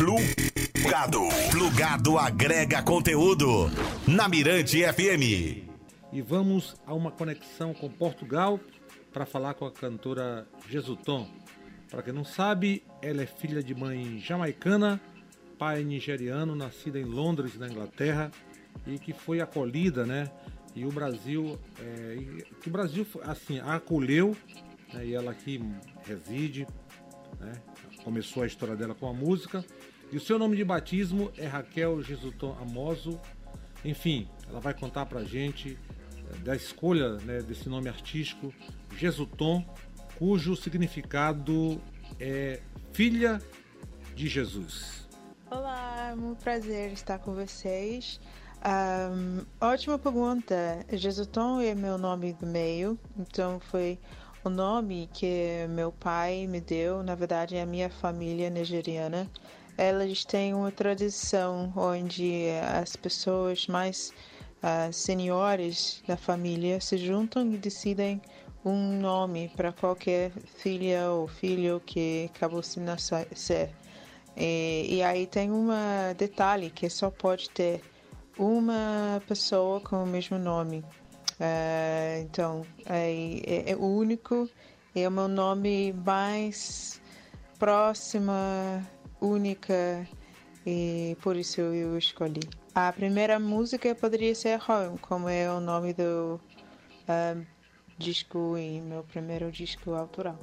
Plugado. Plugado agrega conteúdo. Na Mirante FM. E vamos a uma conexão com Portugal para falar com a cantora Jesuton. Para quem não sabe, ela é filha de mãe jamaicana, pai nigeriano, nascida em Londres, na Inglaterra, e que foi acolhida, né? E o Brasil, é, que o Brasil assim a acolheu, né, e ela aqui reside, né? Começou a história dela com a música. E o seu nome de batismo é Raquel Jesuton Amoso. Enfim, ela vai contar pra gente é, da escolha né, desse nome artístico, Jesuton, cujo significado é filha de Jesus. Olá, é um prazer estar com vocês. Um, ótima pergunta. Jesuton é meu nome do meio, então foi o nome que meu pai me deu. Na verdade, é a minha família nigeriana. Elas têm uma tradição onde as pessoas mais uh, seniores da família se juntam e decidem um nome para qualquer filha ou filho que acabou se nascer. E, e aí tem um detalhe que só pode ter uma pessoa com o mesmo nome. Uh, então, é, é, é, único, é o meu nome mais próxima, única, e por isso eu escolhi. A primeira música poderia ser Home, como é o nome do uh, disco em meu primeiro disco autoral.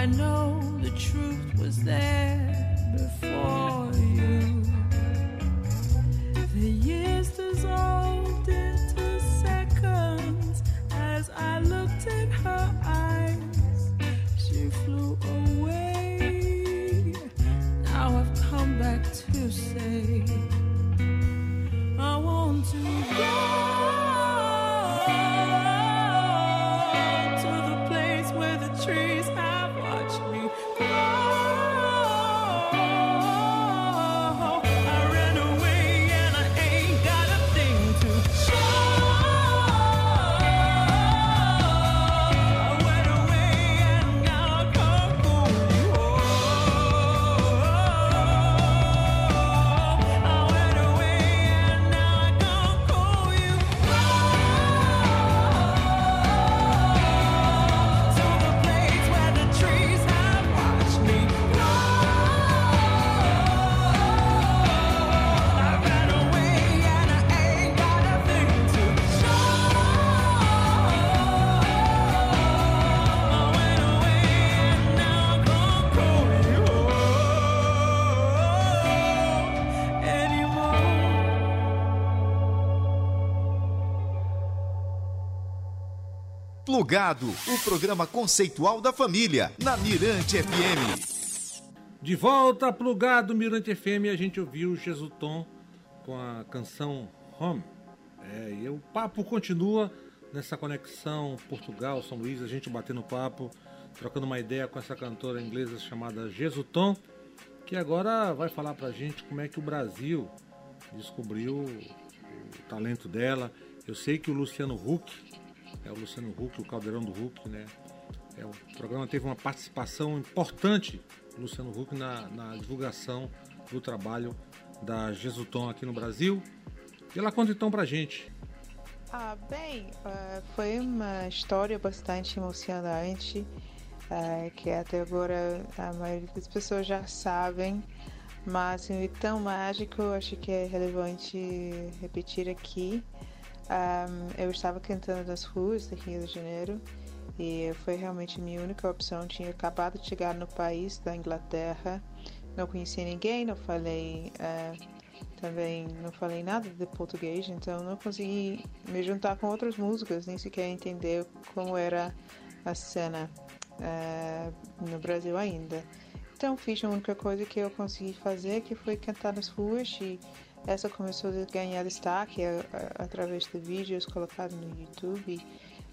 I know the truth was there. Plugado, o programa conceitual da família, na Mirante FM. De volta plugado Mirante FM, a gente ouviu Jesutom com a canção Home. É, e o papo continua nessa conexão Portugal-São Luís, a gente batendo papo, trocando uma ideia com essa cantora inglesa chamada Jesutom, que agora vai falar pra gente como é que o Brasil descobriu o talento dela. Eu sei que o Luciano Huck, é o Luciano Huck, o Caldeirão do Huck, né? É, o programa teve uma participação importante do Luciano Huck na, na divulgação do trabalho da Jesutom aqui no Brasil. E ela conta então pra gente. Ah, bem, uh, foi uma história bastante emocionante, uh, que até agora a maioria das pessoas já sabem, mas assim, tão mágico, acho que é relevante repetir aqui. Um, eu estava cantando nas ruas do Rio de Janeiro e foi realmente minha única opção. Tinha acabado de chegar no país da Inglaterra, não conhecia ninguém, não falei uh, também não falei nada de português, então não consegui me juntar com outras músicas, nem sequer entender como era a cena uh, no Brasil ainda. Então fiz a única coisa que eu consegui fazer, que foi cantar nas ruas e essa começou a ganhar destaque através de vídeos colocados no YouTube.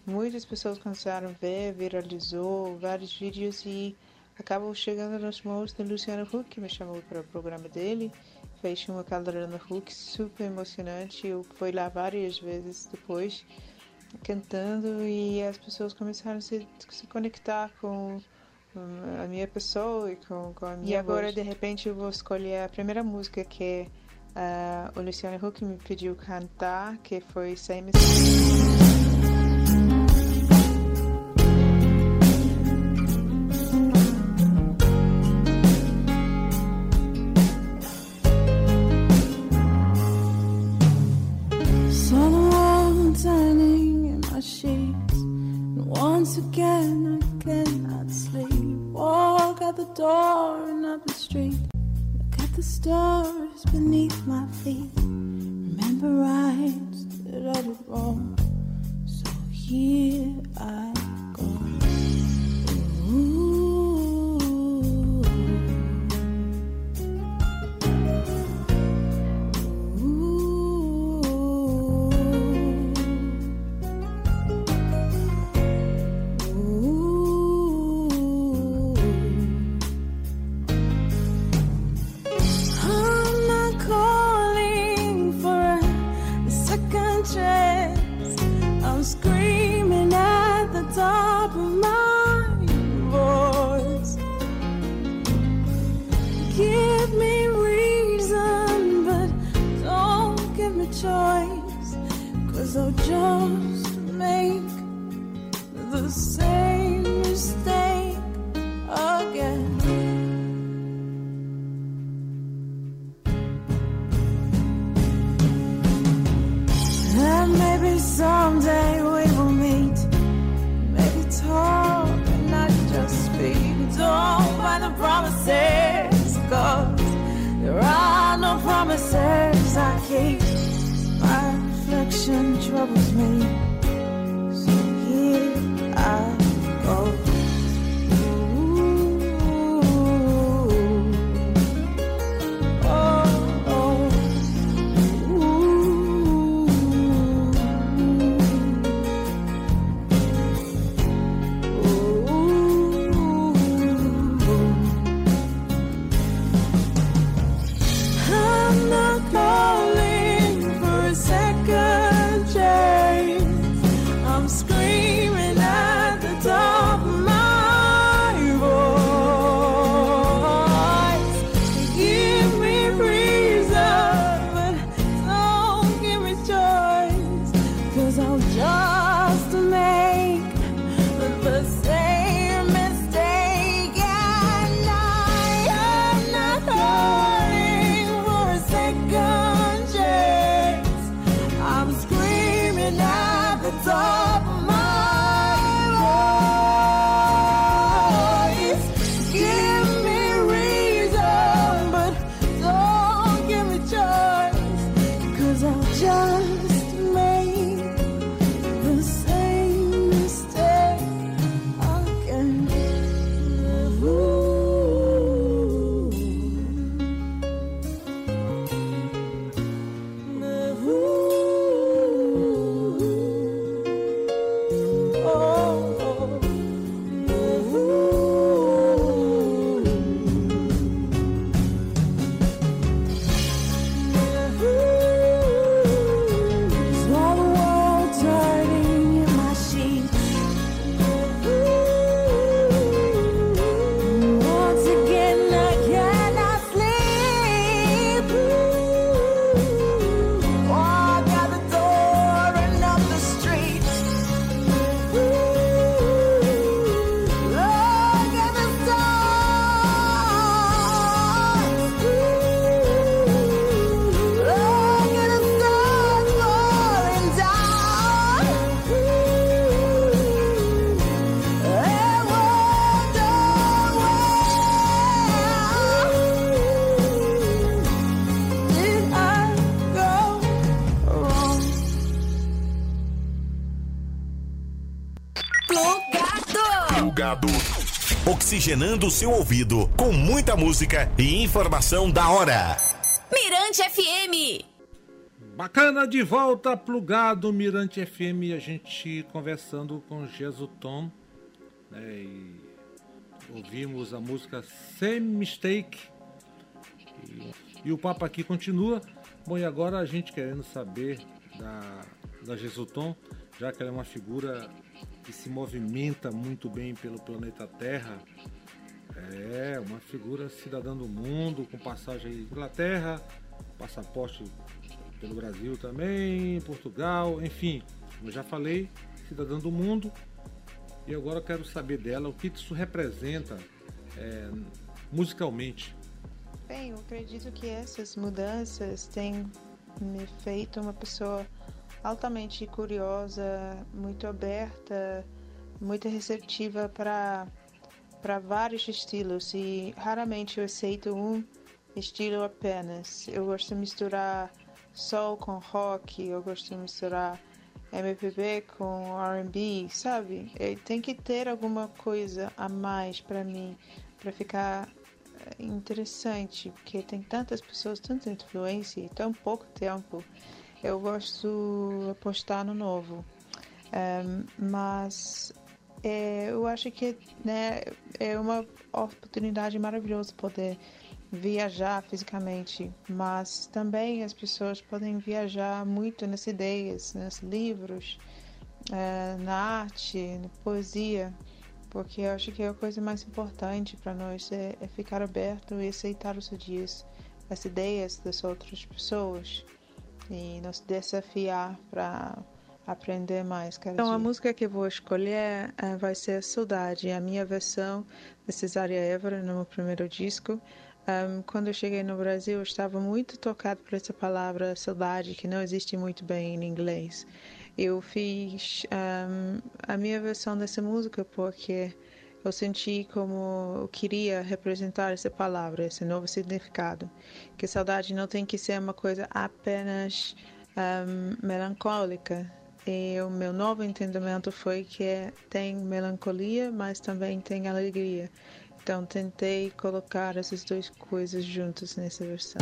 Muitas pessoas começaram a ver, viralizou vários vídeos e acabou chegando nas mãos do Luciano Huck, que me chamou para o programa dele. Fez uma Calderona Huck super emocionante. Eu fui lá várias vezes depois cantando e as pessoas começaram a se, se conectar com a minha pessoa e com, com a minha E agora, voz. de repente, eu vou escolher a primeira música que é Uh, o Luciano Huck me pediu cantar, que foi Same Once again, I cannot sleep. Walk out the door and up the street the stars beneath my feet. Remember I did wrong. So here I escape. My reflection troubles me. So here I Plugado. Oxigenando o seu ouvido com muita música e informação da hora. Mirante FM. Bacana de volta plugado Mirante FM, a gente conversando com Jesus Tom, né, e ouvimos a música Same Mistake e, e, o papo aqui continua. Bom, e agora a gente querendo saber da, da Jesus Tom, já que ela é uma figura que se movimenta muito bem pelo planeta Terra. É, uma figura cidadã do mundo, com passagem em Inglaterra, passaporte pelo Brasil também, Portugal, enfim, como já falei, cidadã do mundo. E agora eu quero saber dela o que isso representa é, musicalmente. Bem, eu acredito que essas mudanças têm me feito uma pessoa altamente curiosa, muito aberta, muito receptiva para para vários estilos e raramente eu aceito um estilo apenas. Eu gosto de misturar soul com rock, eu gosto de misturar MPB com R&B, sabe? Tem que ter alguma coisa a mais para mim, para ficar eh, interessante, porque tem tantas pessoas, tanta influência e tão pouco tempo eu gosto apostar no novo. Mas é, eu acho que né, é uma oportunidade maravilhosa poder viajar fisicamente, mas também as pessoas podem viajar muito nas ideias, nos livros, é, na arte, na poesia, porque eu acho que a coisa mais importante para nós é, é, ficar aberto e aceitar os dias, as ideias das outras pessoas e nos desafiar para aprender mais. Então, dia. a música que vou escolher uh, vai ser Saudade, a minha versão de Cesária Évora no meu primeiro disco. Um, quando eu cheguei no Brasil, eu estava muito tocado por essa palavra saudade, que não existe muito bem em inglês. Eu fiz um, a minha versão dessa música porque eu senti como eu queria representar essa palavra, esse novo significado. Que saudade não tem que ser uma coisa apenas um, melancólica. E o meu novo entendimento foi que tem melancolia, mas também tem alegria. Então tentei colocar essas duas coisas juntas nessa versão.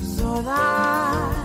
so that.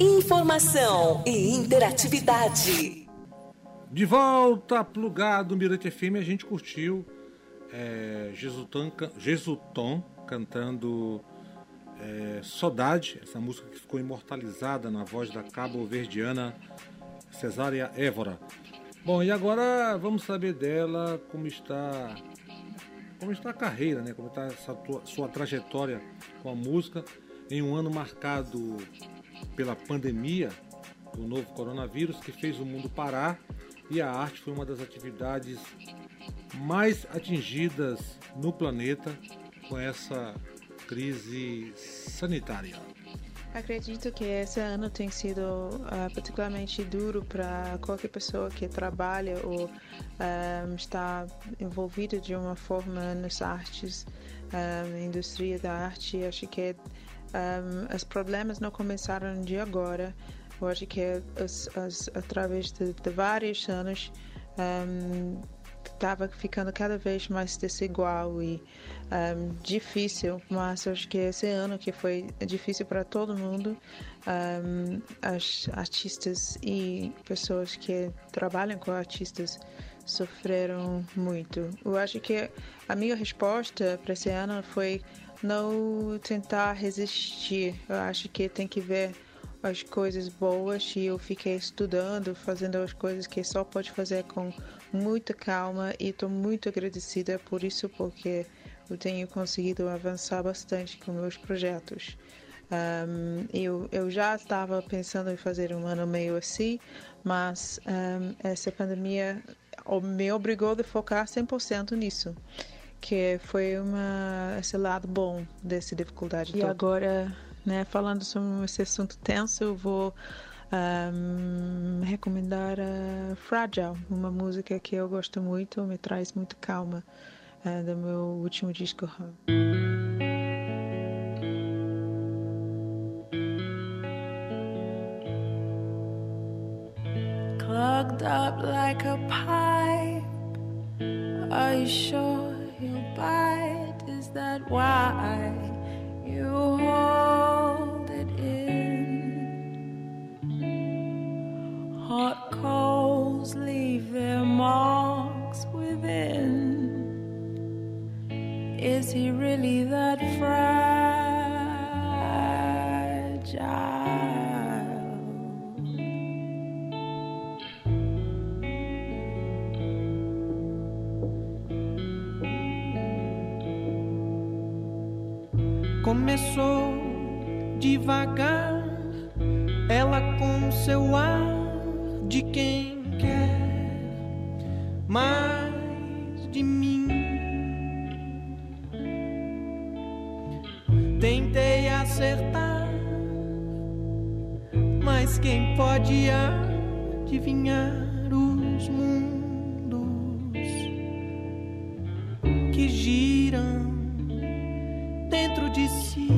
Informação e interatividade. De volta plugado Mirante FM, a gente curtiu é, Jesuton, cantando é, Saudade, essa música que ficou imortalizada na voz da cabo-verdiana Cesária Évora. Bom, e agora vamos saber dela como está como está a carreira, né? Como está tua, sua trajetória com a música em um ano marcado pela pandemia do novo coronavírus que fez o mundo parar e a arte foi uma das atividades mais atingidas no planeta com essa crise sanitária. Acredito que esse ano tem sido uh, particularmente duro para qualquer pessoa que trabalha ou um, ah, está envolvida de uma forma nas artes, um, ah, indústria da arte. Acho que um, os problemas não começaram de agora. Eu acho que as, as, através de, de vários anos estava ficando cada vez mais desigual e um, difícil, mas acho que esse ano que foi difícil para todo mundo, um, as artistas e pessoas que trabalham com artistas sofreram muito. Eu acho que a minha resposta para esse ano foi não tentar resistir. Eu acho que tem que ver as coisas boas e eu fiquei estudando, fazendo as coisas que só pode fazer com muita calma e estou muito agradecida por isso porque eu tenho conseguido avançar bastante com meus projetos. Um, eu, eu já estava pensando em fazer um ano meio assim, mas um, essa pandemia me obrigou a focar 100% nisso, que foi uma, esse lado bom dessa dificuldade. E agora, né, falando sobre esse assunto tenso, eu vou um, recomendar a Fragile, uma música que eu gosto muito, me traz muito calma, uh, do meu último disco. Clogged up like a pipe. Are you sure you'll? Is that why you hold it in? Hot coals leave their marks within. Is he really that devagar, ela com seu ar de quem quer mais de mim. Tentei acertar, mas quem pode adivinhar os mundos que giram dentro de si?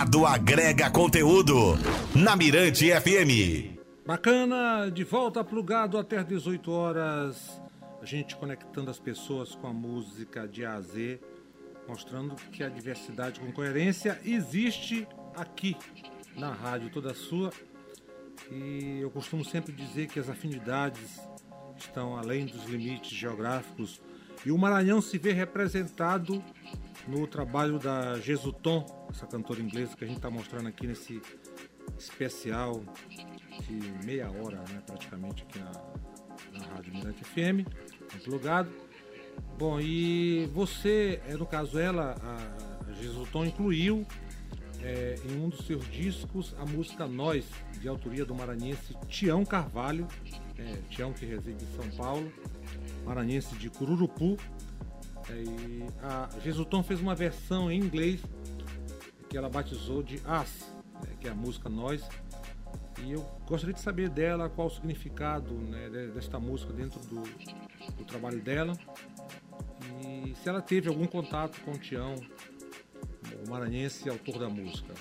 Plugado agrega conteúdo. Na Mirante FM. Bacana, de volta plugado até às 18 horas. A gente conectando as pessoas com a música de A a Z, mostrando que a diversidade com coerência existe aqui na rádio toda sua. E eu costumo sempre dizer que as afinidades estão além dos limites geográficos e o Maranhão se vê representado no trabalho da Jesuton, essa cantora inglesa que a gente está mostrando aqui nesse especial de meia hora, né, praticamente aqui na, na Rádio Mirante FM, plugado. Bom, e você, é, no caso ela, a Jesuton incluiu é, em um dos seus discos a música Nós, de autoria do maranhense Tião Carvalho, é, Tião que reside em São Paulo, maranhense de Cururupu. E a Jesuton fez uma versão em inglês que ela batizou de As, né, que é a música Nós. E eu gostaria de saber dela qual o significado né, de- desta música dentro do, do trabalho dela. E se ela teve algum contato com o Tião, o maranhense autor da música.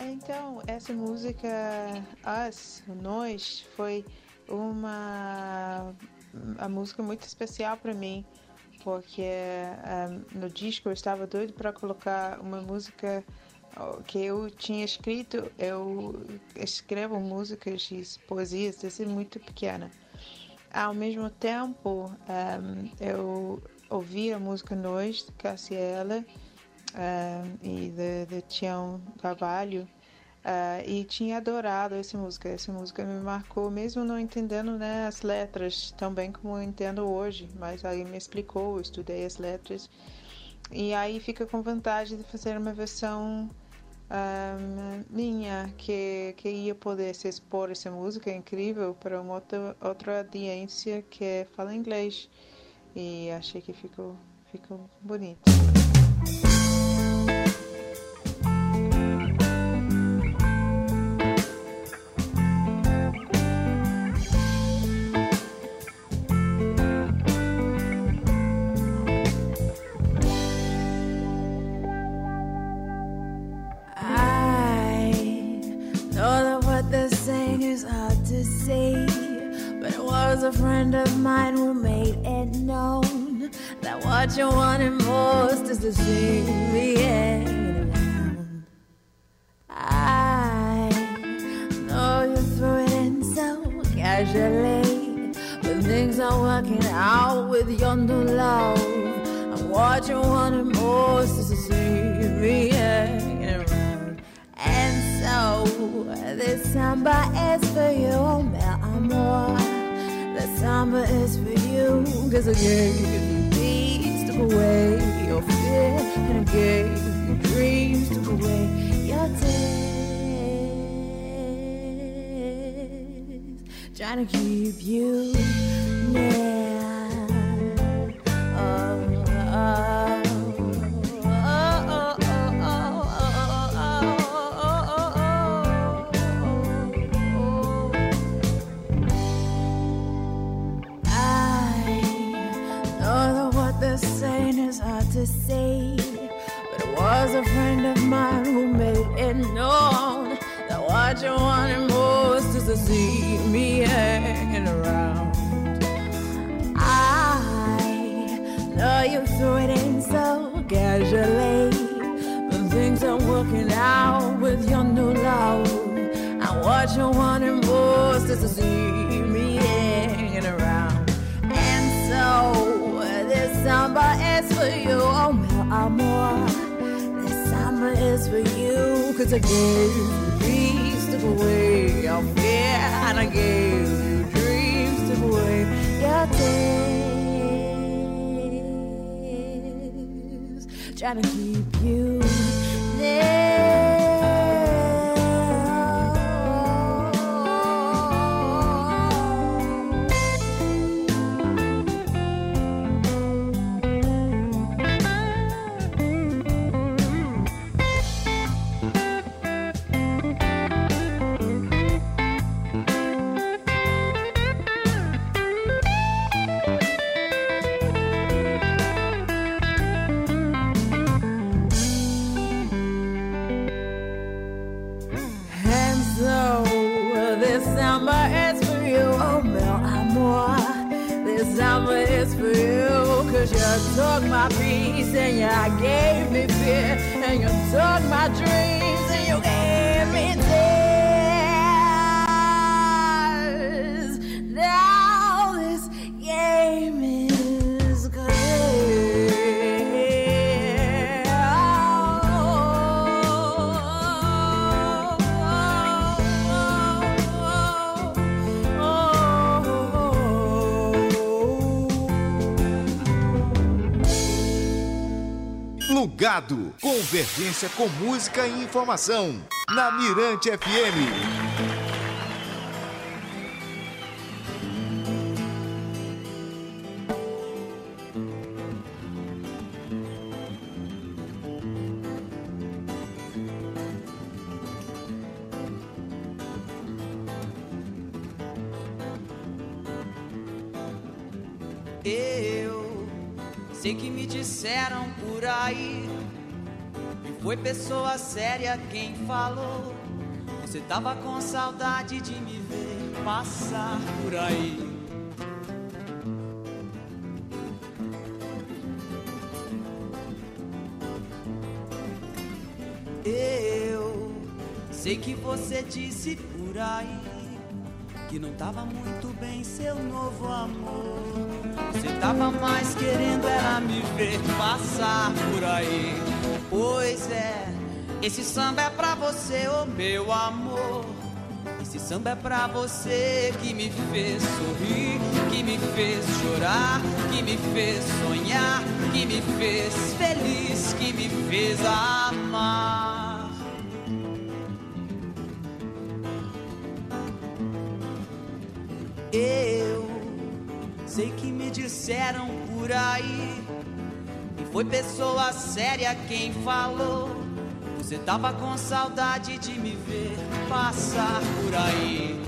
Então, essa música Us, Nós, foi uma a música muito especial para mim, porque um, no disco eu estava doido para colocar uma música que eu tinha escrito. Eu escrevo músicas e poesias desde muito pequena. Ao mesmo tempo, um, eu ouvi a música Nós, de Cassiela, um, e de, de Tião Carvalho ah, e tinha adorado essa música. Essa música me marcou, mesmo não entendendo né, as letras tão bem como eu entendo hoje, mas aí me explicou, eu estudei as letras e aí fica com vontade de fazer uma versão ahm, minha que, que ia poder se expor essa música incrível para uma outra, outra audiência que fala inglês e achei que ficou, ficou bonito. A friend of mine who made it known that what you wanted most is to see me around. I know you threw it in so casually, but things are working out with your new love. I'm what you wanted most is to see me around. And so this samba is for you, oh, meu amor. This samba is for you, cause I gave you beats, took away your fear, and I gave you dreams, took away your tears. Trying to keep you near. To say, but it was a friend of mine who made it known that what you wanted most is to see me hanging around. I know you threw it in so casually, but things aren't working out with your new love. And what you wanted most is to see me hanging around. And so samba is for you, oh meu amor. This samba is for you, cause I gave you peace, took away your fear, and I gave you dreams, took away your tears. Trying to keep you Convergência com música e informação. Na Mirante FM. Pessoa séria quem falou. Você tava com saudade de me ver passar por aí. Eu sei que você disse por aí que não tava muito bem seu novo amor. Você tava mais querendo era me ver passar por aí. Pois é, esse samba é pra você, ô oh meu amor. Esse samba é pra você que me fez sorrir, que me fez chorar, que me fez sonhar, que me fez feliz, que me fez amar. Eu sei que me disseram por aí, foi pessoa séria quem falou. Você tava com saudade de me ver passar por aí.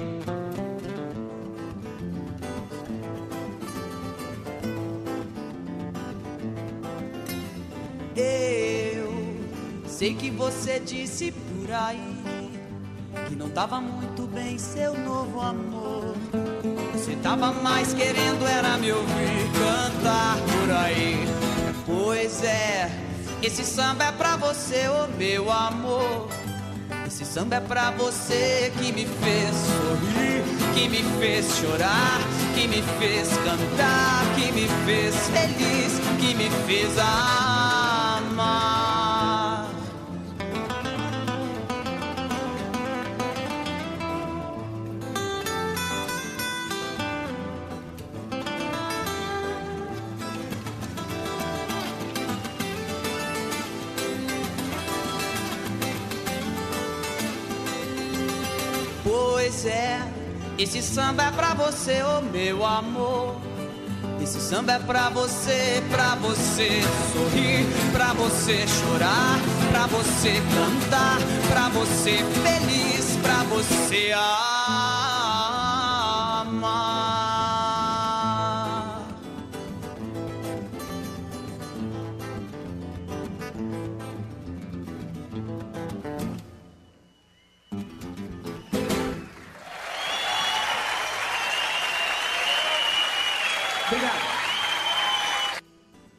Eu sei que você disse por aí que não tava muito bem seu novo amor. Você tava mais querendo era me ouvir cantar por aí. Pois é, esse samba é pra você, ô oh meu amor. Esse samba é pra você que me fez sorrir, que me fez chorar, que me fez cantar, que me fez feliz, que me fez amar. Esse samba é pra você, ô meu amor. Esse samba é pra você, pra você sorrir, pra você chorar, pra você cantar, pra você feliz, pra você amar.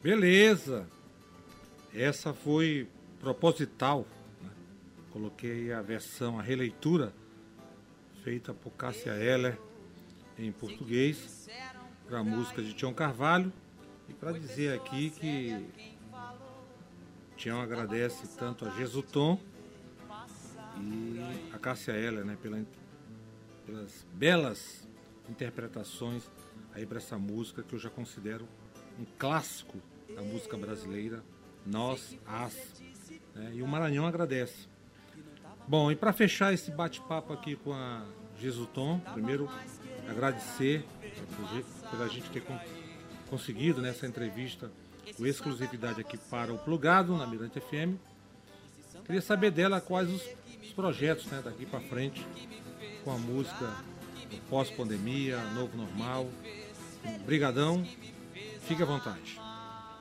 Beleza. Essa foi proposital. né? Coloquei a versão, a releitura feita por Cássia Eller em português para a música de Tião Carvalho e para dizer aqui que Tião agradece tanto a Jesutom e a Cássia Eller, né, pela, pelas belas interpretações aí para essa música que eu já considero um clássico da música brasileira, Nós, As, né? e o Maranhão agradece. Bom, e para fechar esse bate-papo aqui com a Jesutom, primeiro agradecer pela gente ter con- conseguido nessa entrevista com exclusividade aqui para o Plugado, na Mirante FM. Queria saber dela quais os, os projetos né, daqui para frente com a música pós-pandemia, novo normal. Brigadão, fique à vontade.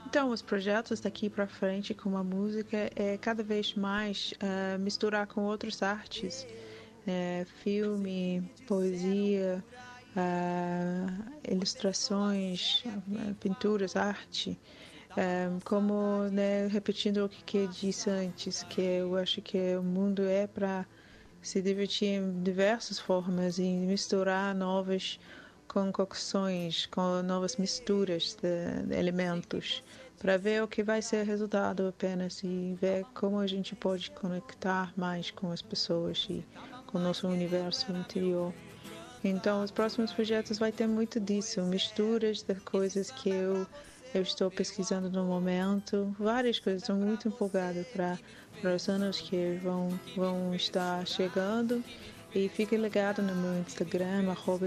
Então, os projetos daqui para frente com a música é cada vez mais ah, misturar com outras artes, né? filme, poesia, ah, ilustrações, pinturas, arte. Ah, como, né, repetindo o que que disse antes, que eu acho que o mundo é para se divertir em diversas formas e misturar novas concocções, com novas misturas de, de elementos, para ver o que vai ser o resultado apenas e ver como a gente pode conectar mais com as pessoas e com o nosso universo interior. Então, os próximos projetos vai ter muito disso, misturas de coisas que eu eu estou pesquisando no momento, várias coisas. Estou muito empolgada para os anos que vão vão estar chegando. E fique ligado no meu Instagram, arroba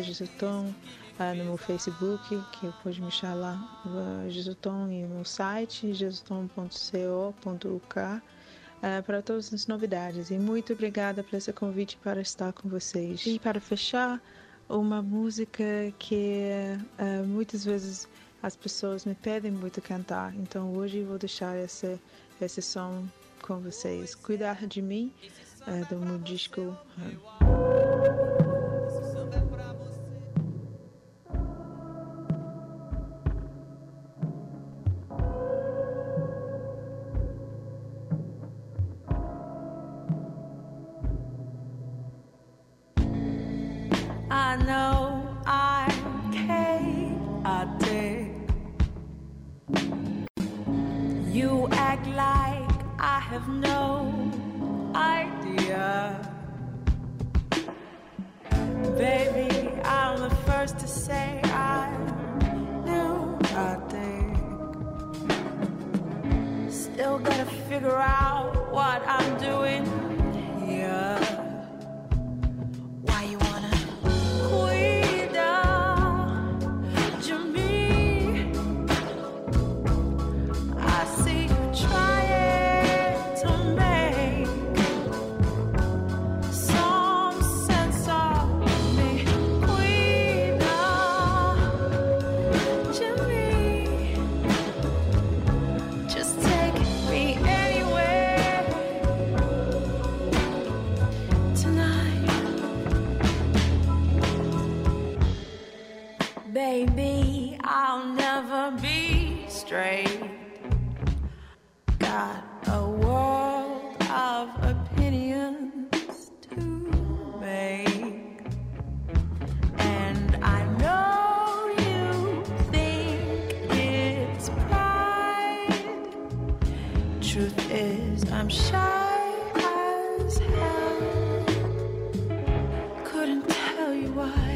ah, no meu Facebook, que pode me achar lá, ah, Jesutom, e meu site, jesutom.co.uk, ah, para todas as novidades. E muito obrigada por esse convite para estar com vocês. E para fechar, uma música que ah, muitas vezes as pessoas me pedem muito cantar. Então hoje vou deixar esse, esse som com vocês. Cuidar de mim, disco. ah, I know I'm chaotic. You act like I have no idea. Baby, I'm the first to say I'm neurotic. Still gotta figure out what I'm doing shy as hell. Couldn't tell you why.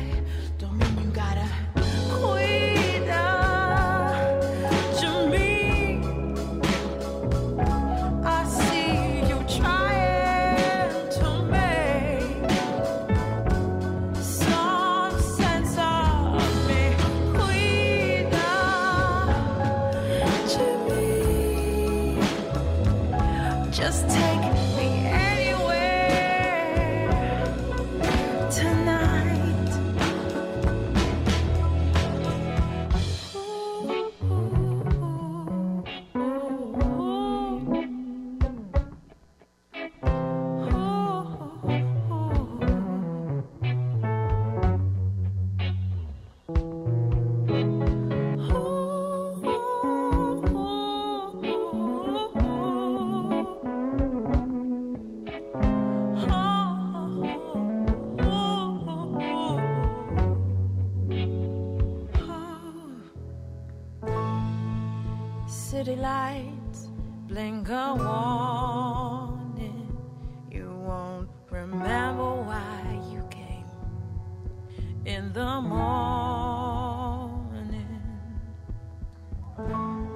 The morning.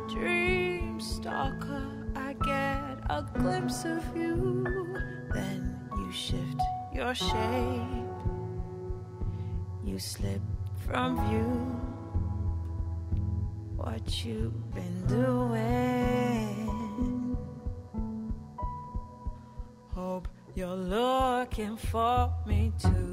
Dream stalker, I get a glimpse of you. Then you shift your shape. You slip from view what you've been doing. Hope you're looking for me too.